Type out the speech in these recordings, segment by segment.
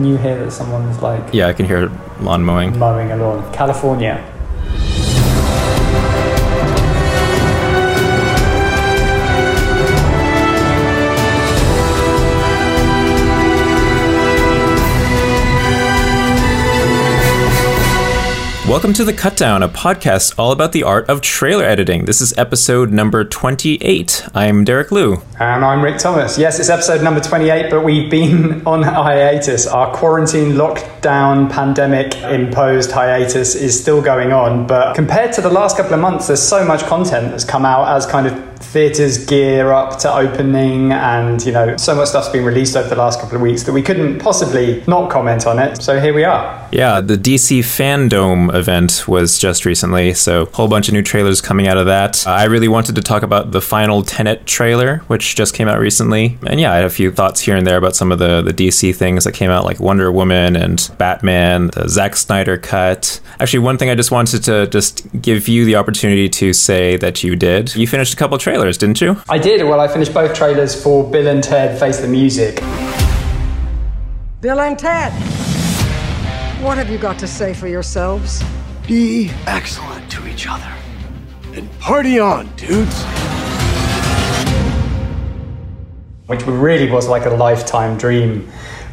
Can you hear that someone's like Yeah, I can hear lawn mowing. mowing a lawn? California. Welcome to The Cutdown, a podcast all about the art of trailer editing. This is episode number 28. I'm Derek Lieu. And I'm Ric Thomas. Yes, it's episode number 28, but we've been on hiatus. Our quarantine, lockdown, pandemic imposed hiatus is still going on. But compared to the last couple of months, there's so much content that's come out as kind of theatres gear up to opening, and you know, so much stuff's been released over the last couple of weeks that we couldn't possibly not comment on it. So here we are. Yeah, the DC Fandome event was just recently, so a whole bunch of new trailers coming out of that. I really wanted to talk about the final Tenet trailer, which just came out recently. And yeah, I had a few thoughts here and there about some of the, the DC things that came out, like Wonder Woman and Batman, the Zack Snyder cut. Actually, one thing I just wanted to just give you the opportunity to say that you did. You finished a couple trailers, didn't you? I did. Well, I finished both trailers for Bill and Ted Face the Music. Bill and Ted, what have you got to say for yourselves? Be excellent to each other. And party on, dudes. which really was like a lifetime dream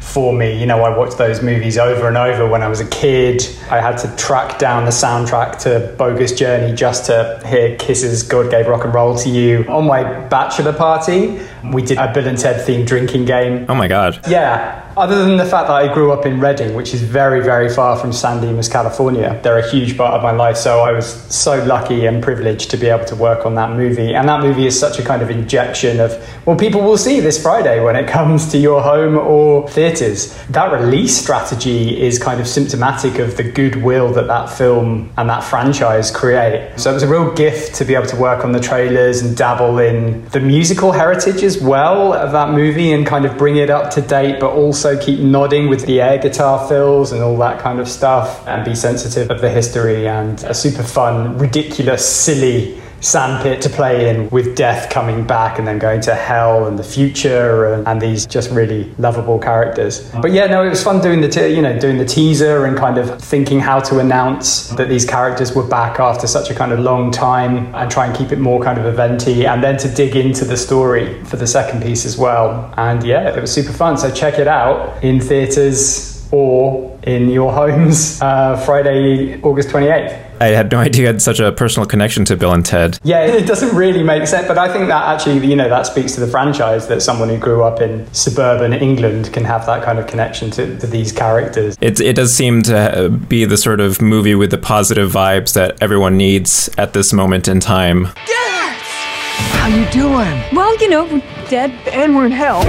for me. You know, I watched those movies over and over when I was a kid. I had to track down the soundtrack to Bogus Journey just to hear KISS's God Gave Rock and Roll to You. On my bachelor party, we did a Bill and Ted themed drinking game. Oh my god. Yeah, other than the fact that I grew up in Reading, which is very, very far from San Dimas, California, they're a huge part of my life. So I was so lucky and privileged to be able to work on that movie. And that movie is such a kind of injection of, well, people will see this Friday when it comes to your home or theatres. That release strategy is kind of symptomatic of the goodwill that that film and that franchise create. So it was a real gift to be able to work on the trailers and dabble in the musical heritage as well of that movie and kind of bring it up to date, but also keep nodding with the air guitar fills and all that kind of stuff and be sensitive of the history and a super fun, ridiculous, silly sandpit to play in with death coming back and then going to hell and the future and, and these just really lovable characters. But yeah no it was fun doing the te- you know doing the teaser and kind of thinking how to announce that these characters were back after such a kind of long time and try and keep it more kind of eventy and then to dig into the story for the second piece as well. And yeah it was super fun. So check it out in theaters or in your homes uh, Friday August 28th I had no idea you had such a personal connection to Bill and Ted. yeah, it doesn't really make sense, but I think that actually, you know, that speaks to the franchise that someone who grew up in suburban England can have that kind of connection to, to these characters. It, it does seem to uh, be the sort of movie with the positive vibes that everyone needs at this moment in time. How you doing? Well, you know, we're dead and we're in hell.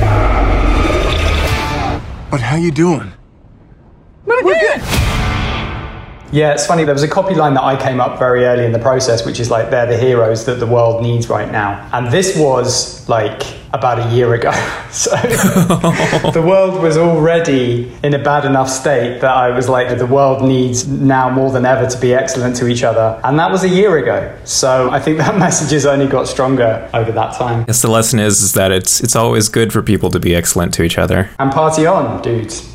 But how you doing? We're good. Yeah, it's funny. There was a copy line that I came up very early in the process, which is like, they're the heroes that the world needs right now. And this was like about a year ago. So the world was already in a bad enough state that I was like, the world needs now more than ever to be excellent to each other. And that was a year ago. So I think that message has only got stronger over that time. Yes, the lesson is, is that it's it's always good for people to be excellent to each other. And party on, dudes.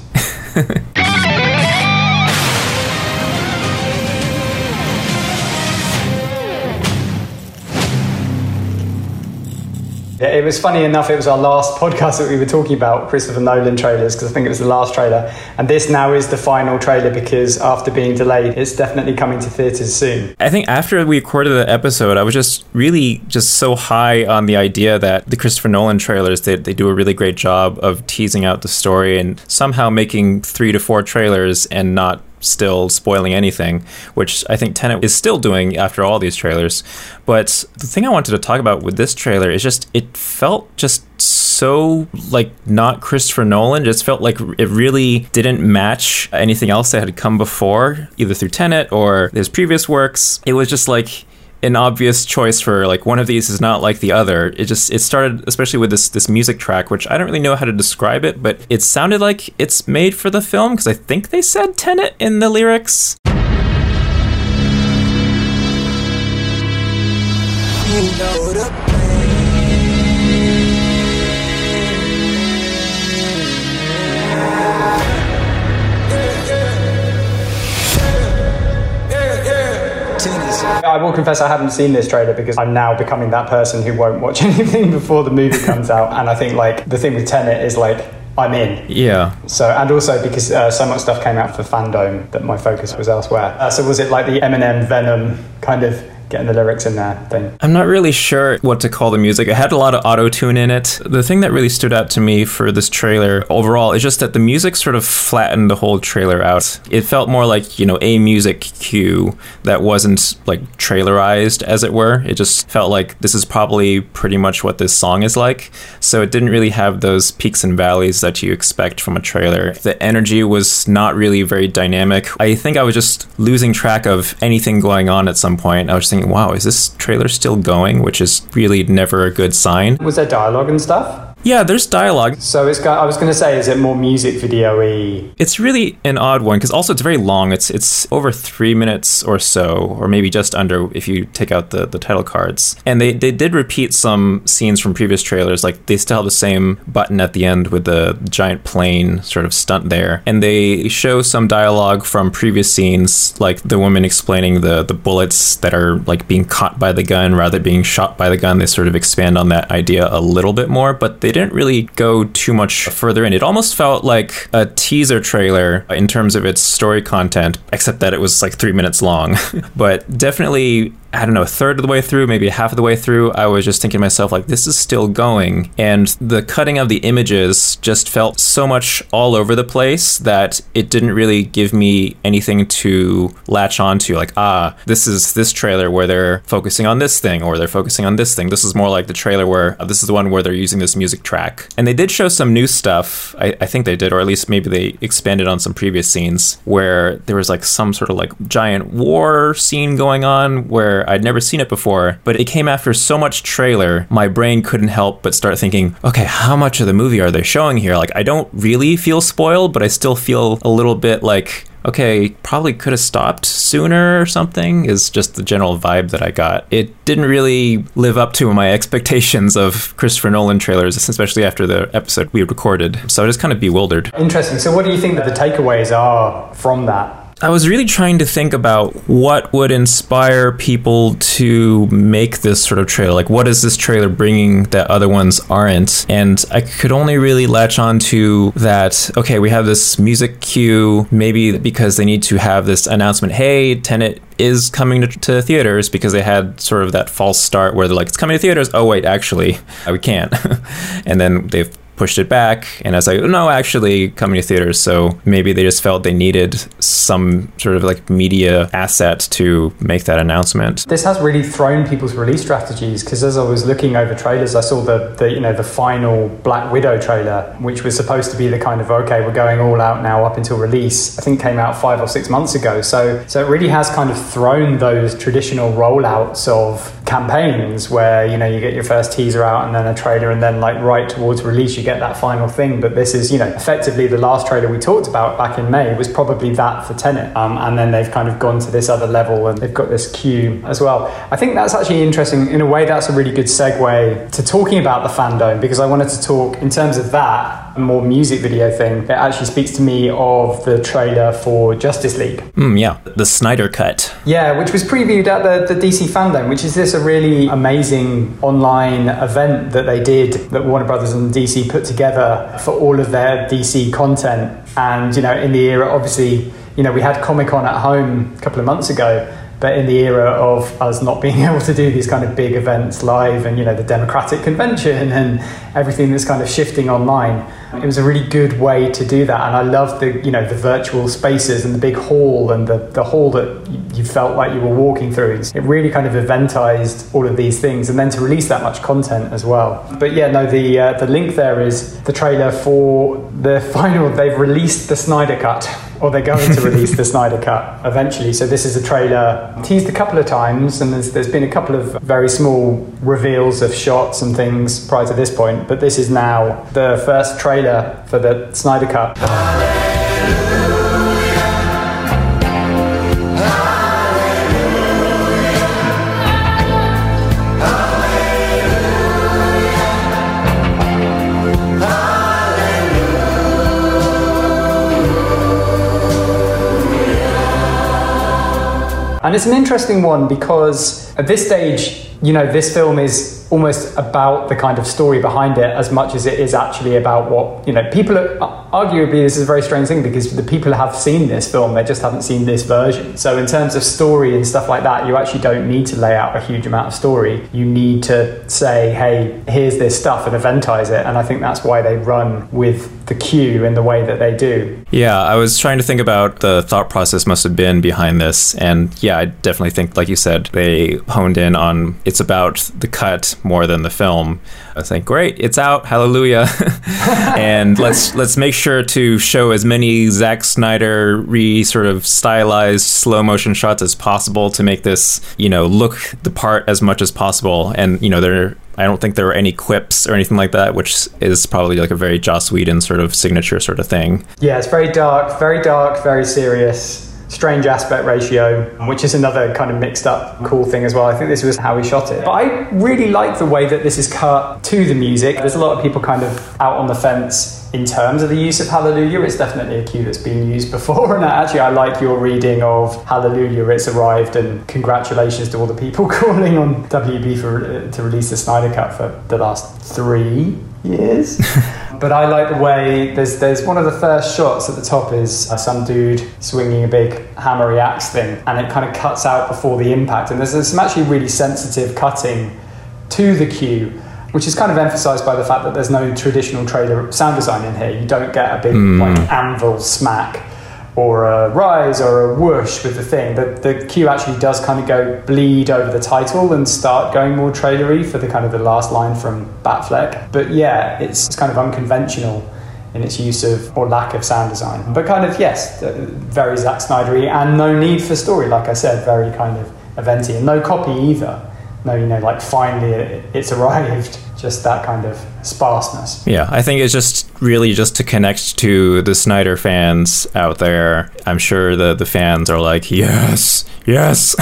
Yeah, it was funny enough, it was our last podcast that we were talking about Christopher Nolan trailers because I think it was the last trailer. And this now is the final trailer because after being delayed, it's definitely coming to theatres soon. I think after we recorded the episode, I was just really just so high on the idea that the Christopher Nolan trailers they, they do a really great job of teasing out the story and somehow making three to four trailers and not still spoiling anything, which I think Tenet is still doing after all these trailers. But the thing I wanted to talk about with this trailer is just it felt just so like not Christopher Nolan. Just felt like it really didn't match anything else that had come before, either through Tenet or his previous works. It was just like an obvious choice for like one of these is not like the other. It just it started especially with this this music track, which I don't really know how to describe it, but it sounded like it's made for the film because I think they said Tenet in the lyrics. I will confess I haven't seen this trailer because I'm now becoming that person who won't watch anything before the movie comes out. And I think like the thing with Tenet is like I'm in. Yeah. So and also because uh, so much stuff came out for Fandome that my focus was elsewhere. Uh, so was it like the Eminem Venom kind of getting the lyrics in there thing? I'm not really sure what to call the music. It had a lot of auto tune in it. The thing that really stood out to me for this trailer overall is just that the music sort of flattened the whole trailer out. It felt more like, you know, a music cue that wasn't like trailerized, as it were. It just felt like this is probably pretty much what this song is like. So it didn't really have those peaks and valleys that you expect from a trailer. The energy was not really very dynamic. I think I was just losing track of anything going on at some point. I was thinking, wow, is this trailer still going? Which is really never a good sign. Was there dialogue and stuff? Yeah, there's dialogue. So it's got, I was going to say, is it more music video-y? It's really an odd one because also it's very long. It's it's over three minutes or so, or maybe just under if you take out the, the title cards. And they, they did repeat some scenes from previous trailers. Like they still have the same button at the end with the giant plane sort of stunt there. And they show some dialogue from previous scenes, like the woman explaining the, the bullets that are like being caught by the gun rather than being shot by the gun. They sort of expand on that idea a little bit more, but they didn't really go too much further in. It almost felt like a teaser trailer in terms of its story content, except that it was like three minutes long. but definitely I don't know, a third of the way through, maybe half of the way through, I was just thinking to myself, like, this is still going. And the cutting of the images just felt so much all over the place that it didn't really give me anything to latch onto. Like, ah, this is this trailer where they're focusing on this thing or they're focusing on this thing. This is more like the trailer where uh, this is the one where they're using this music track. And they did show some new stuff. I, I think they did, or at least maybe they expanded on some previous scenes where there was like some sort of like giant war scene going on where I'd never seen it before, but it came after so much trailer, my brain couldn't help but start thinking, okay, how much of the movie are they showing here? Like, I don't really feel spoiled, but I still feel a little bit like, okay, probably could have stopped sooner or something, is just the general vibe that I got. It didn't really live up to my expectations of Christopher Nolan trailers, especially after the episode we recorded. So I was kind of bewildered. Interesting. So, what do you think that the takeaways are from that? I was really trying to think about what would inspire people to make this sort of trailer. Like, what is this trailer bringing that other ones aren't? And I could only really latch on to that, okay, we have this music cue, maybe because they need to have this announcement hey, Tenet is coming to, to, theaters because they had sort of that false start where they're like, it's coming to theaters. Oh, wait, actually, we can't. and then they've pushed it back and I was like no actually coming to theaters. So maybe they just felt they needed some sort of like media asset to make that announcement. This has really thrown people's release strategies because as I was looking over trailers I saw the, the you know the final Black Widow trailer which was supposed to be the kind of okay we're going all out now up until release I think came out five or six months ago. So so it really has kind of thrown those traditional rollouts of campaigns where you know you get your first teaser out and then a trailer and then like right towards release you get that final thing. But this is, you know, effectively the last trailer we talked about back in May was probably that for Tenet. Um, and then they've kind of gone to this other level and they've got this cue as well. I think that's actually interesting. In a way, that's a really good segue to talking about the Fandome because I wanted to talk in terms of that more music video thing, it actually speaks to me of the trailer for Justice League. Mm, yeah, the Snyder Cut. Yeah, which was previewed at the, the DC Fandome, which is this a really amazing online event that they did that Warner Brothers and DC put together for all of their DC content. And, you know, in the era, obviously, you know, we had Comic Con at home a couple of months ago but in the era of us not being able to do these kind of big events live and you know the democratic convention and everything that's kind of shifting online it was a really good way to do that. And i loved the you know the virtual spaces and the big hall and the, the hall that you felt like you were walking through. It really kind of eventized all of these things and then to release that much content as well. But yeah no the uh, the link there is the trailer for the final they've released the snyder cut or they're going to release the Snyder Cut eventually. So this is a trailer teased a couple of times, and there's, there's been a couple of very small reveals of shots and things prior to this point. But this is now the first trailer for the Snyder Cut. And it's an interesting one because at this stage, you know, this film is almost about the kind of story behind it as much as it is actually about what, you know, people are, arguably this is a very strange thing because the people have seen this film, they just haven't seen this version. So in terms of story and stuff like that, you actually don't need to lay out a huge amount of story. You need to say, hey, here's this stuff and eventize it. And I think that's why they run with the cue in the way that they do. Yeah, I was trying to think about the thought process must have been behind this. And yeah, I definitely think, like you said, they honed in on it's about the cut more than the film. I was like, great, it's out, hallelujah. and let's let's make sure to show as many Zack Snyder re sort of stylized slow motion shots as possible to make this, you know, look the part as much as possible. And, you know, there I don't think there were any quips or anything like that, which is probably like a very Joss Whedon sort of signature sort of thing. Yeah, it's very dark, very dark, very serious. Strange aspect ratio, which is another kind of mixed up cool thing as well. I think this was how we shot it. But I really like the way that this is cut to the music. There's a lot of people kind of out on the fence in terms of the use of Hallelujah, it's definitely a cue that's been used before. And actually, I like your reading of Hallelujah, it's arrived, and congratulations to all the people calling on WB for, uh, to release the Snyder Cut for the last three years. but I like the way there's there's one of the first shots at the top is uh, some dude swinging a big hammery axe thing, and it kind of cuts out before the impact. And there's, there's some actually really sensitive cutting to the cue which is kind of emphasized by the fact that there's no traditional trailer sound design in here. You don't get a big mm. like anvil smack or a rise or a whoosh with the thing. but the cue actually does kind of go bleed over the title and start going more trailery for the kind of the last line from Batfleck. But yeah, it's, it's kind of unconventional in its use of or lack of sound design. But kind of yes, uh, very Zack Snydery and no need for story. Like I said, very kind of eventy and no copy either. No, you know, like finally it, it's arrived just that kind of sparseness. Yeah, I think it's just really just to connect to the Snyder fans out there. I'm sure the the fans are like, yes, yes,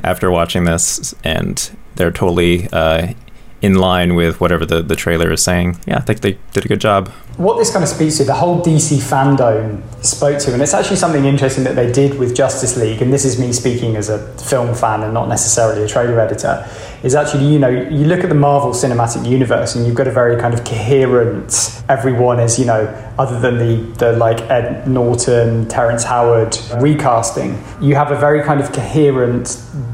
after watching this, and they're totally uh, in line with whatever the, the trailer is saying. Yeah, I think they did a good job. What this kind of speaks to, the whole DC Fandome spoke to, and it's actually something interesting that they did with Justice League, and this is me speaking as a film fan and not necessarily a trailer editor, is actually, you know, you look at the Marvel Cinematic Universe and you've got a very kind of coherent, everyone is, you know, other than the, the like Ed Norton, Terrence Howard recasting, you have a very kind of coherent,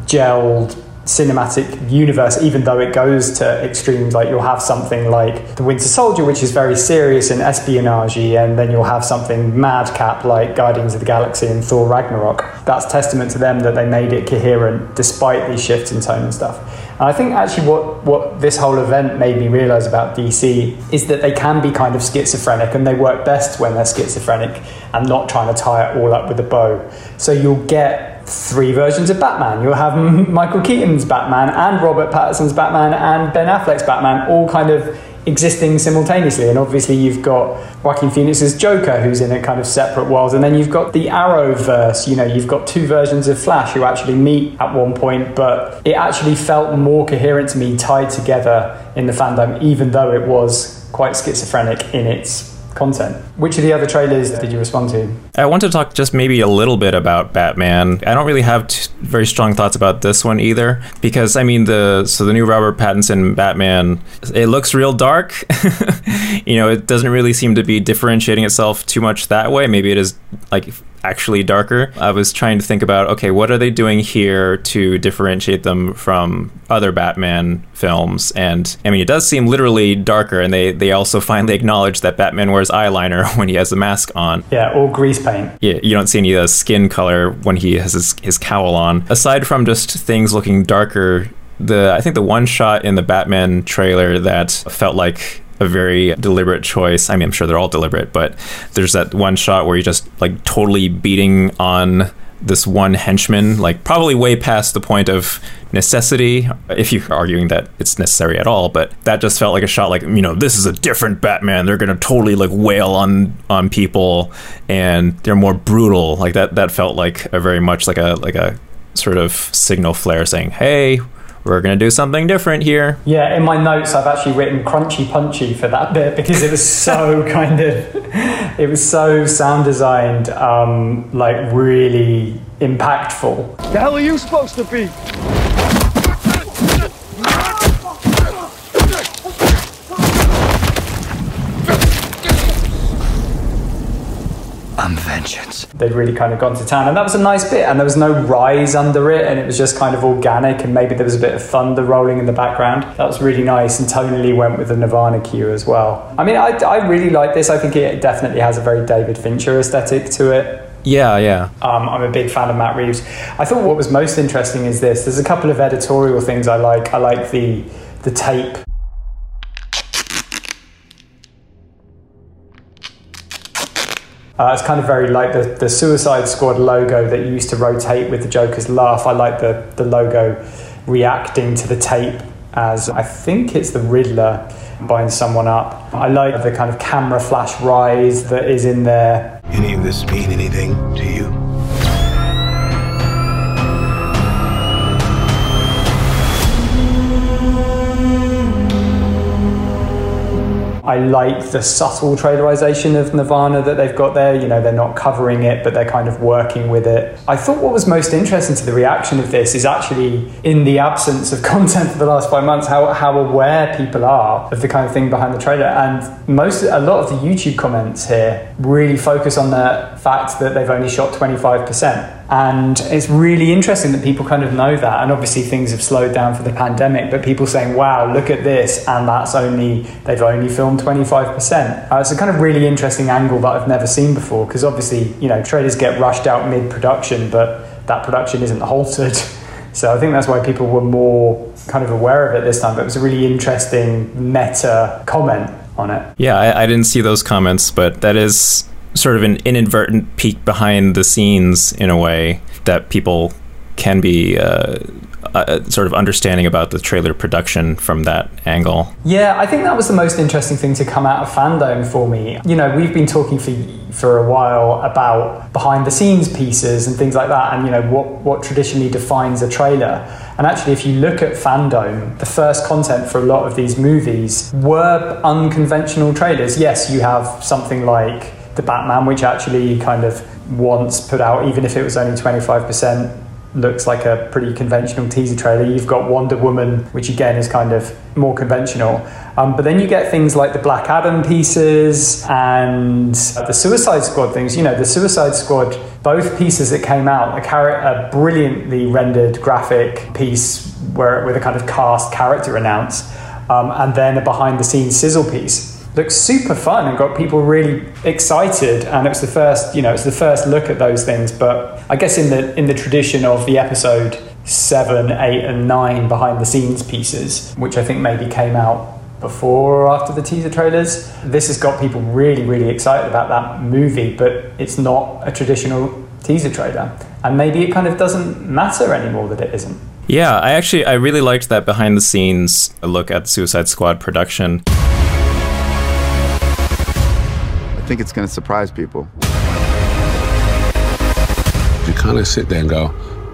gelled cinematic universe, even though it goes to extremes. Like you'll have something like The Winter Soldier, which is very serious and espionage, and then you'll have something madcap like Guardians of the Galaxy and Thor Ragnarok. That's testament to them that they made it coherent despite these shifts in tone and stuff. And I think actually what, what this whole event made me realize about DC is that they can be kind of schizophrenic and they work best when they're schizophrenic and not trying to tie it all up with a bow. So you'll get three versions of Batman. You'll have Michael Keaton's Batman and Robert Pattinson's Batman and Ben Affleck's Batman all kind of existing simultaneously. And obviously, you've got Joaquin Phoenix's Joker, who's in a kind of separate world. And then you've got the Arrowverse. You know, you've got two versions of Flash who actually meet at one point, but it actually felt more coherent to me, tied together in the Fandome, even though it was quite schizophrenic in its content. Which of the other trailers did you respond to? I want to talk just maybe a little bit about Batman. I don't really have t- very strong thoughts about this one either because I mean the so the new Robert Pattinson Batman it looks real dark. you know, it doesn't really seem to be differentiating itself too much that way. Maybe it is like actually darker. I was trying to think about okay, what are they doing here to differentiate them from other Batman films? And I mean, it does seem literally darker, and they they also finally acknowledge that Batman wears eyeliner when he has a mask on. Yeah, or grease paint. Yeah, you don't see any of the skin color when he has his, his cowl on. Aside from just things looking darker the I think the one shot in the Batman trailer that felt like a very deliberate choice. I mean, I'm sure they're all deliberate, but there's that one shot where you're just like totally beating on this one henchman, like probably way past the point of necessity, if you're arguing that it's necessary at all. But that just felt like a shot, like you know, this is a different Batman. They're gonna totally like wail on on people, and they're more brutal. Like that. That felt like a very much like a like a sort of signal flare saying, "Hey, we're going to do something different here. Yeah, in my notes, I've actually written crunchy punchy for that bit because it was so kind of, it was so sound designed, um, like really impactful. The hell are you supposed to be? I'm vengeance. They'd really kind of gone to town, and that was a nice bit. And there was no rise under it, and it was just kind of organic. And maybe there was a bit of thunder rolling in the background. That was really nice, and tonally went with the Nirvana cue as well. I mean, I, I really like this. I think it definitely has a very David Fincher aesthetic to it. Yeah, yeah. Um, I'm a big fan of Matt Reeves. I thought what was most interesting is this. There's a couple of editorial things I like. I like the the tape. Uh, it's kind of very like the, the Suicide Squad logo that used to rotate with the Joker's laugh. I like the, the logo reacting to the tape as I think it's the Riddler buying someone up. I like the kind of camera flash rise that is in there. Any of this mean anything to you? I like the subtle trailerization of Nirvana that they've got there. You know, they're not covering it, but they're kind of working with it. I thought what was most interesting to the reaction of this is actually in the absence of content for the last five months, how, how aware people are of the kind of thing behind the trailer. And most, a lot of the YouTube comments here really focus on the fact that they've only shot 25%. And it's really interesting that people kind of know that. And obviously, things have slowed down for the pandemic, but people saying, wow, look at this. And that's only, they've only filmed 25%. Uh, it's a kind of really interesting angle that I've never seen before because obviously, you know, traders get rushed out mid production, but that production isn't halted. So I think that's why people were more kind of aware of it this time. But it was a really interesting meta comment on it. Yeah, I, I didn't see those comments, but that is sort of an inadvertent peek behind the scenes in a way that people can be uh, uh, sort of understanding about the trailer production from that angle. Yeah, I think that was the most interesting thing to come out of Fandome for me. You know, we've been talking for for a while about behind the scenes pieces and things like that, and you know what what traditionally defines a trailer. And actually, if you look at Fandome, the first content for a lot of these movies were unconventional trailers. Yes, you have something like the Batman, which actually kind of once put out, even if it was only 25%, looks like a pretty conventional teaser trailer. You've got Wonder Woman, which again is kind of more conventional. Um, but then you get things like the Black Adam pieces and the Suicide Squad things. You know, the Suicide Squad, both pieces that came out, a, char- a brilliantly rendered graphic piece where with a kind of cast character announce, um, and then a behind the scenes sizzle piece looks super fun and got people really excited. And it was the first you know it's the first look at those things. But i guess in the in the tradition of the episode 7 8 and 9 behind the scenes pieces which i think maybe came out before or after the teaser trailers this has got people really really excited about that movie but it's not a traditional teaser trailer. And maybe it kind of doesn't matter anymore that it isn't. Yeah, I actually I really liked that behind the scenes look at Suicide Squad production. I think it's going to surprise people. You kind of sit there and go,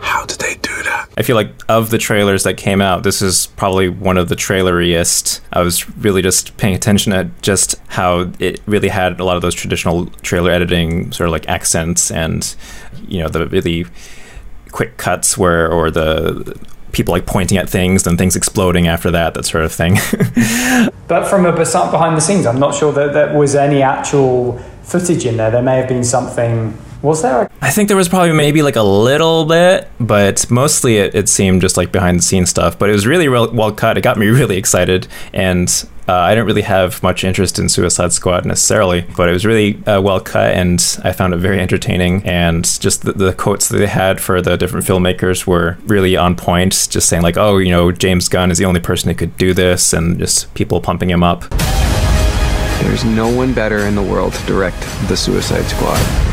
how did they do that? I feel like of the trailers that came out, this is probably one of the traileriest. I was really just paying attention at just how it really had a lot of those traditional trailer editing sort of like accents and you know the really quick cuts where or the people like pointing at things and things exploding after that that sort of thing But from a behind the scenes, I'm not sure that there was any actual footage in there. There may have been something. Was there? I think there was probably maybe like a little bit, but mostly it, it seemed just like behind the scenes stuff. But it was really real, well cut. It got me really excited, and uh, I didn't really have much interest in Suicide Squad necessarily, but it was really uh, well cut, and I found it very entertaining. And just the, the quotes that they had for the different filmmakers were really on point. Just saying like, oh, you know, James Gunn is the only person who could do this, and just people pumping him up. There's no one better in the world to direct the Suicide Squad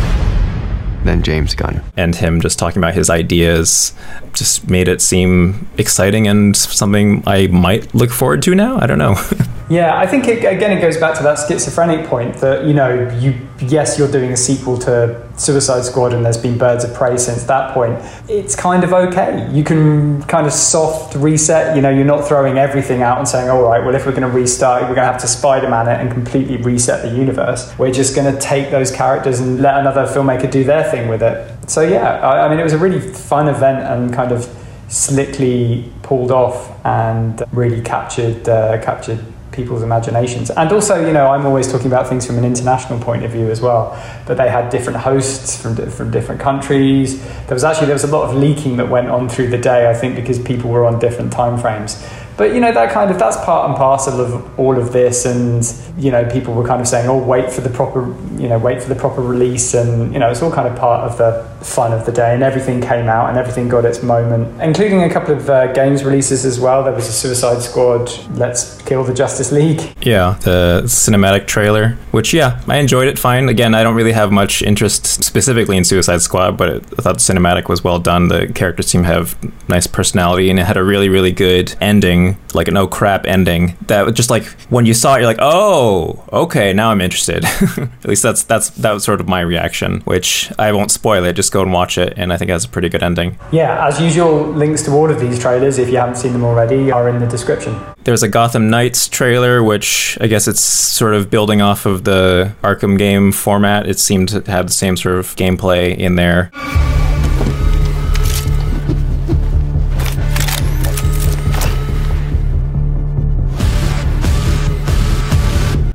than James Gunn. and him just talking about his ideas just made it seem exciting and something I might look forward to now. I don't know. Yeah, I think it, again it goes back to that schizophrenic point that you know you yes you're doing a sequel to Suicide Squad and there's been Birds of Prey since that point. It's kind of okay. You can kind of soft reset. You know, you're not throwing everything out and saying, all right, well if we're going to restart, we're going to have to Spider-Man it and completely reset the universe. We're just going to take those characters and let another filmmaker do their thing with it. So yeah, I, I mean it was a really fun event and kind of slickly pulled off and really captured uh, captured people's imaginations. And also, you know, I'm always talking about things from an international point of view as well. But they had different hosts from from different countries. There was actually there was a lot of leaking that went on through the day. I think because people were on different time frames. But you know that kind of that's part and parcel of all of this, and you know people were kind of saying, "Oh, wait for the proper, you know, wait for the proper release," and you know it's all kind of part of the fun of the day. And everything came out, and everything got its moment, including a couple of uh, games releases as well. There was a Suicide Squad, Let's Kill the Justice League. Yeah, the cinematic trailer, which yeah, I enjoyed it fine. Again, I don't really have much interest specifically in Suicide Squad, but I thought the cinematic was well done. The characters seem to have nice personality, and it had a really, really good ending like an oh crap ending that just like when you saw it you're like oh Oh, okay now i'm interested. At least that's that's that was sort of my reaction which i won't spoil it. Just go and watch it and i think it has a pretty good ending. Yeah as usual links to all of these trailers if you haven't seen them already are in the description. There's a gotham knights trailer which i guess it's sort of building off of the arkham game format. It seemed to have the same sort of gameplay in there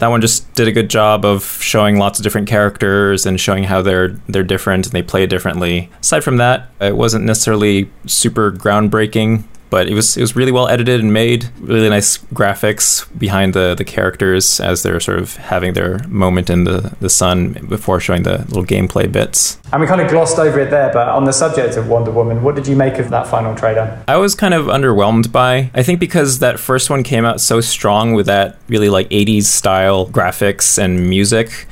that one just did a good job of showing lots of different characters and showing how they're they're different and they play differently. Aside from that, it wasn't necessarily super groundbreaking but it was it was really well edited and made. Really nice graphics behind the the characters as they're sort of having their moment in the the sun before showing the little gameplay bits. And we kind of glossed over it there, but on the subject of Wonder Woman, what did you make of that final trailer? I was kind of underwhelmed by. I think because that first one came out so strong with that really like 80s style graphics and music.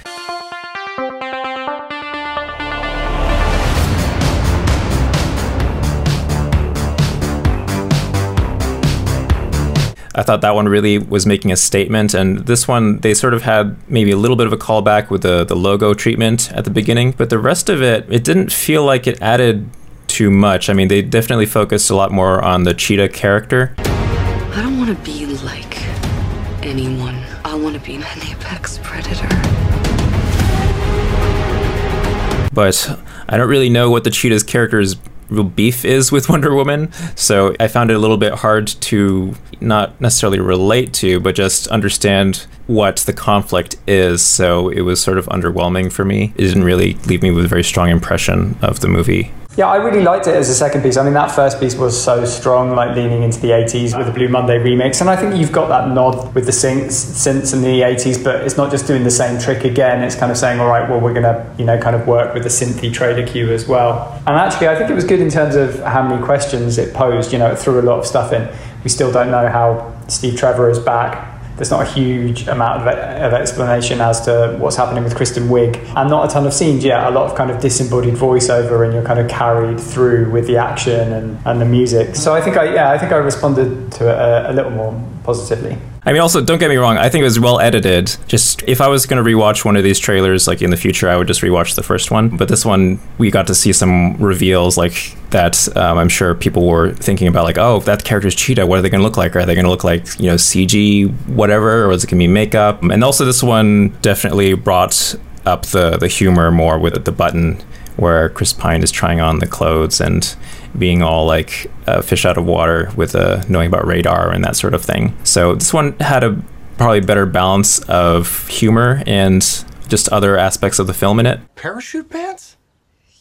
Thought that one really was making a statement. And this one, they sort of had maybe a little bit of a callback with the, the logo treatment at the beginning. But the rest of it, it didn't feel like it added too much. I mean, they definitely focused a lot more on the cheetah character. I don't want to be like anyone. I want to be an apex predator. But I don't really know what the cheetah's character's real beef is with Wonder Woman. So I found it a little bit hard to not necessarily relate to, but just understand what the conflict is. So it was sort of underwhelming for me. It didn't really leave me with a very strong impression of the movie. Yeah, I really liked it as a second piece. I mean, that first piece was so strong, like leaning into the 80s with the Blue Monday remix. And I think you've got that nod with the synths, in the 80s, but it's not just doing the same trick again. It's kind of saying, all right, well, we're going to, you know, kind of work with the synthy trailer cue as well. And actually, I think it was good in terms of how many questions it posed. You know, it threw a lot of stuff in. We still don't know how Steve Trevor is back there's not a huge amount of, of, explanation as to what's happening with Kristen Wiig, and not a ton of scenes yet. A lot of kind of disembodied voiceover, and you're kind of carried through with the action and, and the music. So I think I yeah I think I responded to it a, a little more positively. I mean, also, don't get me wrong. I think it was well edited. Just if I was going to rewatch one of these trailers, like in the future, I would just rewatch the first one. But this one, we got to see some reveals like that. Um, I'm sure people were thinking about, like, oh, if that character's Cheetah, what are they going to look like? Are they going to look like you know CG whatever, or is it going to be makeup? And also, this one definitely brought up the the humor more with the button where Chris Pine is trying on the clothes and being all like a fish out of water with uh, knowing about radar and that sort of thing. So this one had a probably better balance of humor and just other aspects of the film in it. Parachute pants?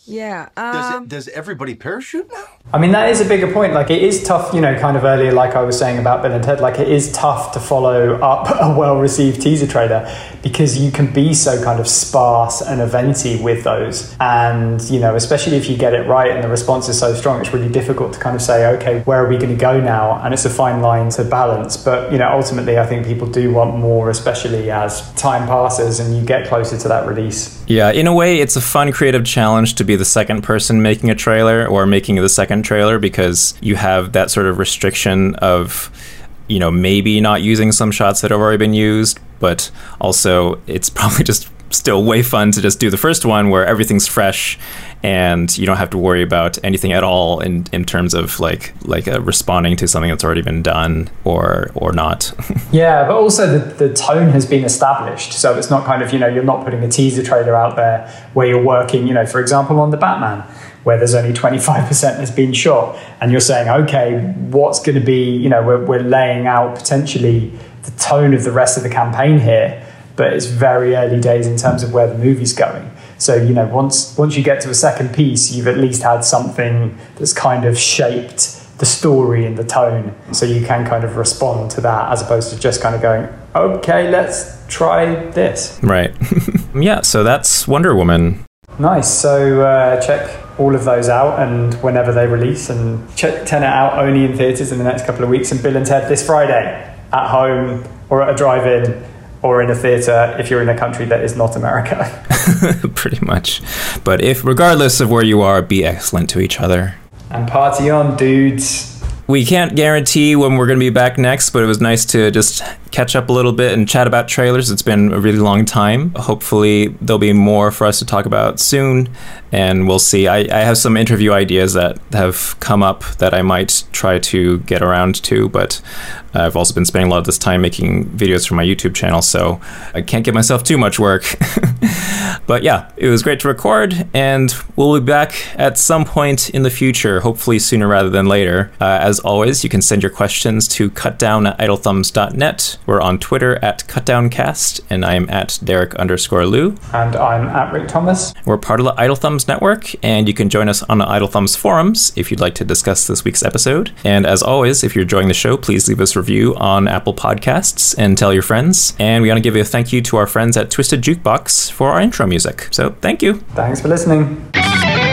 Yeah. Um... Does, it, does everybody parachute now? I mean, that is a bigger point. Like, it is tough, you know, kind of earlier, like I was saying about Bill and Ted, like, it is tough to follow up a well received teaser trailer because you can be so kind of sparse and eventy with those. And, you know, especially if you get it right and the response is so strong, it's really difficult to kind of say, okay, where are we going to go now? And it's a fine line to balance. But, you know, ultimately, I think people do want more, especially as time passes and you get closer to that release. Yeah, in a way, it's a fun creative challenge to be the second person making a trailer or making the second trailer because you have that sort of restriction of you know, maybe not using some shots that have already been used, but also it's probably just still way fun to just do the first one where everything's fresh and you don't have to worry about anything at all in, in terms of like like uh, responding to something that's already been done or or not. yeah, but also the, the tone has been established, so it's not kind of you know you're not putting a teaser trailer out there where you're working you know for example on the Batman where there's only 25% has been shot and you're saying okay what's going to be you know we're, we're laying out potentially the tone of the rest of the campaign here but it's very early days in terms of where the movie's going so you know, once once you get to a second piece, you've at least had something that's kind of shaped the story and the tone, so you can kind of respond to that as opposed to just kind of going, okay, let's try this. Right. yeah. So that's Wonder Woman. Nice. So uh, check all of those out, and whenever they release, and check Tenet out only in theaters in the next couple of weeks, and Bill and Ted this Friday at home or at a drive-in or in a theater if you're in a country that is not America. Pretty much. But if, regardless of where you are, be excellent to each other. And party on, dudes. We can't guarantee when we're going to be back next, but it was nice to just catch up a little bit and chat about trailers. It's been a really long time. Hopefully, there'll be more for us to talk about soon, and we'll see. I, I have some interview ideas that have come up that I might try to get around to, but I've also been spending a lot of this time making videos for my YouTube channel, so I can't give myself too much work. but yeah, it was great to record, and we'll be back at some point in the future, hopefully sooner rather than later. Uh, as always, you can send your questions to cutdown at idlethumbs.net. We're on Twitter at cutdowncast, and I'm at Derek underscore Lieu. And I'm at Ric Thomas. We're part of the Idle Thumbs Network, and you can join us on the Idle Thumbs forums if you'd like to discuss this week's episode. And as always, if you're enjoying the show, please leave us a review on Apple Podcasts and tell your friends. And we want to give a thank you to our friends at Twisted Jukebox for our intro music. So thank you. Thanks for listening.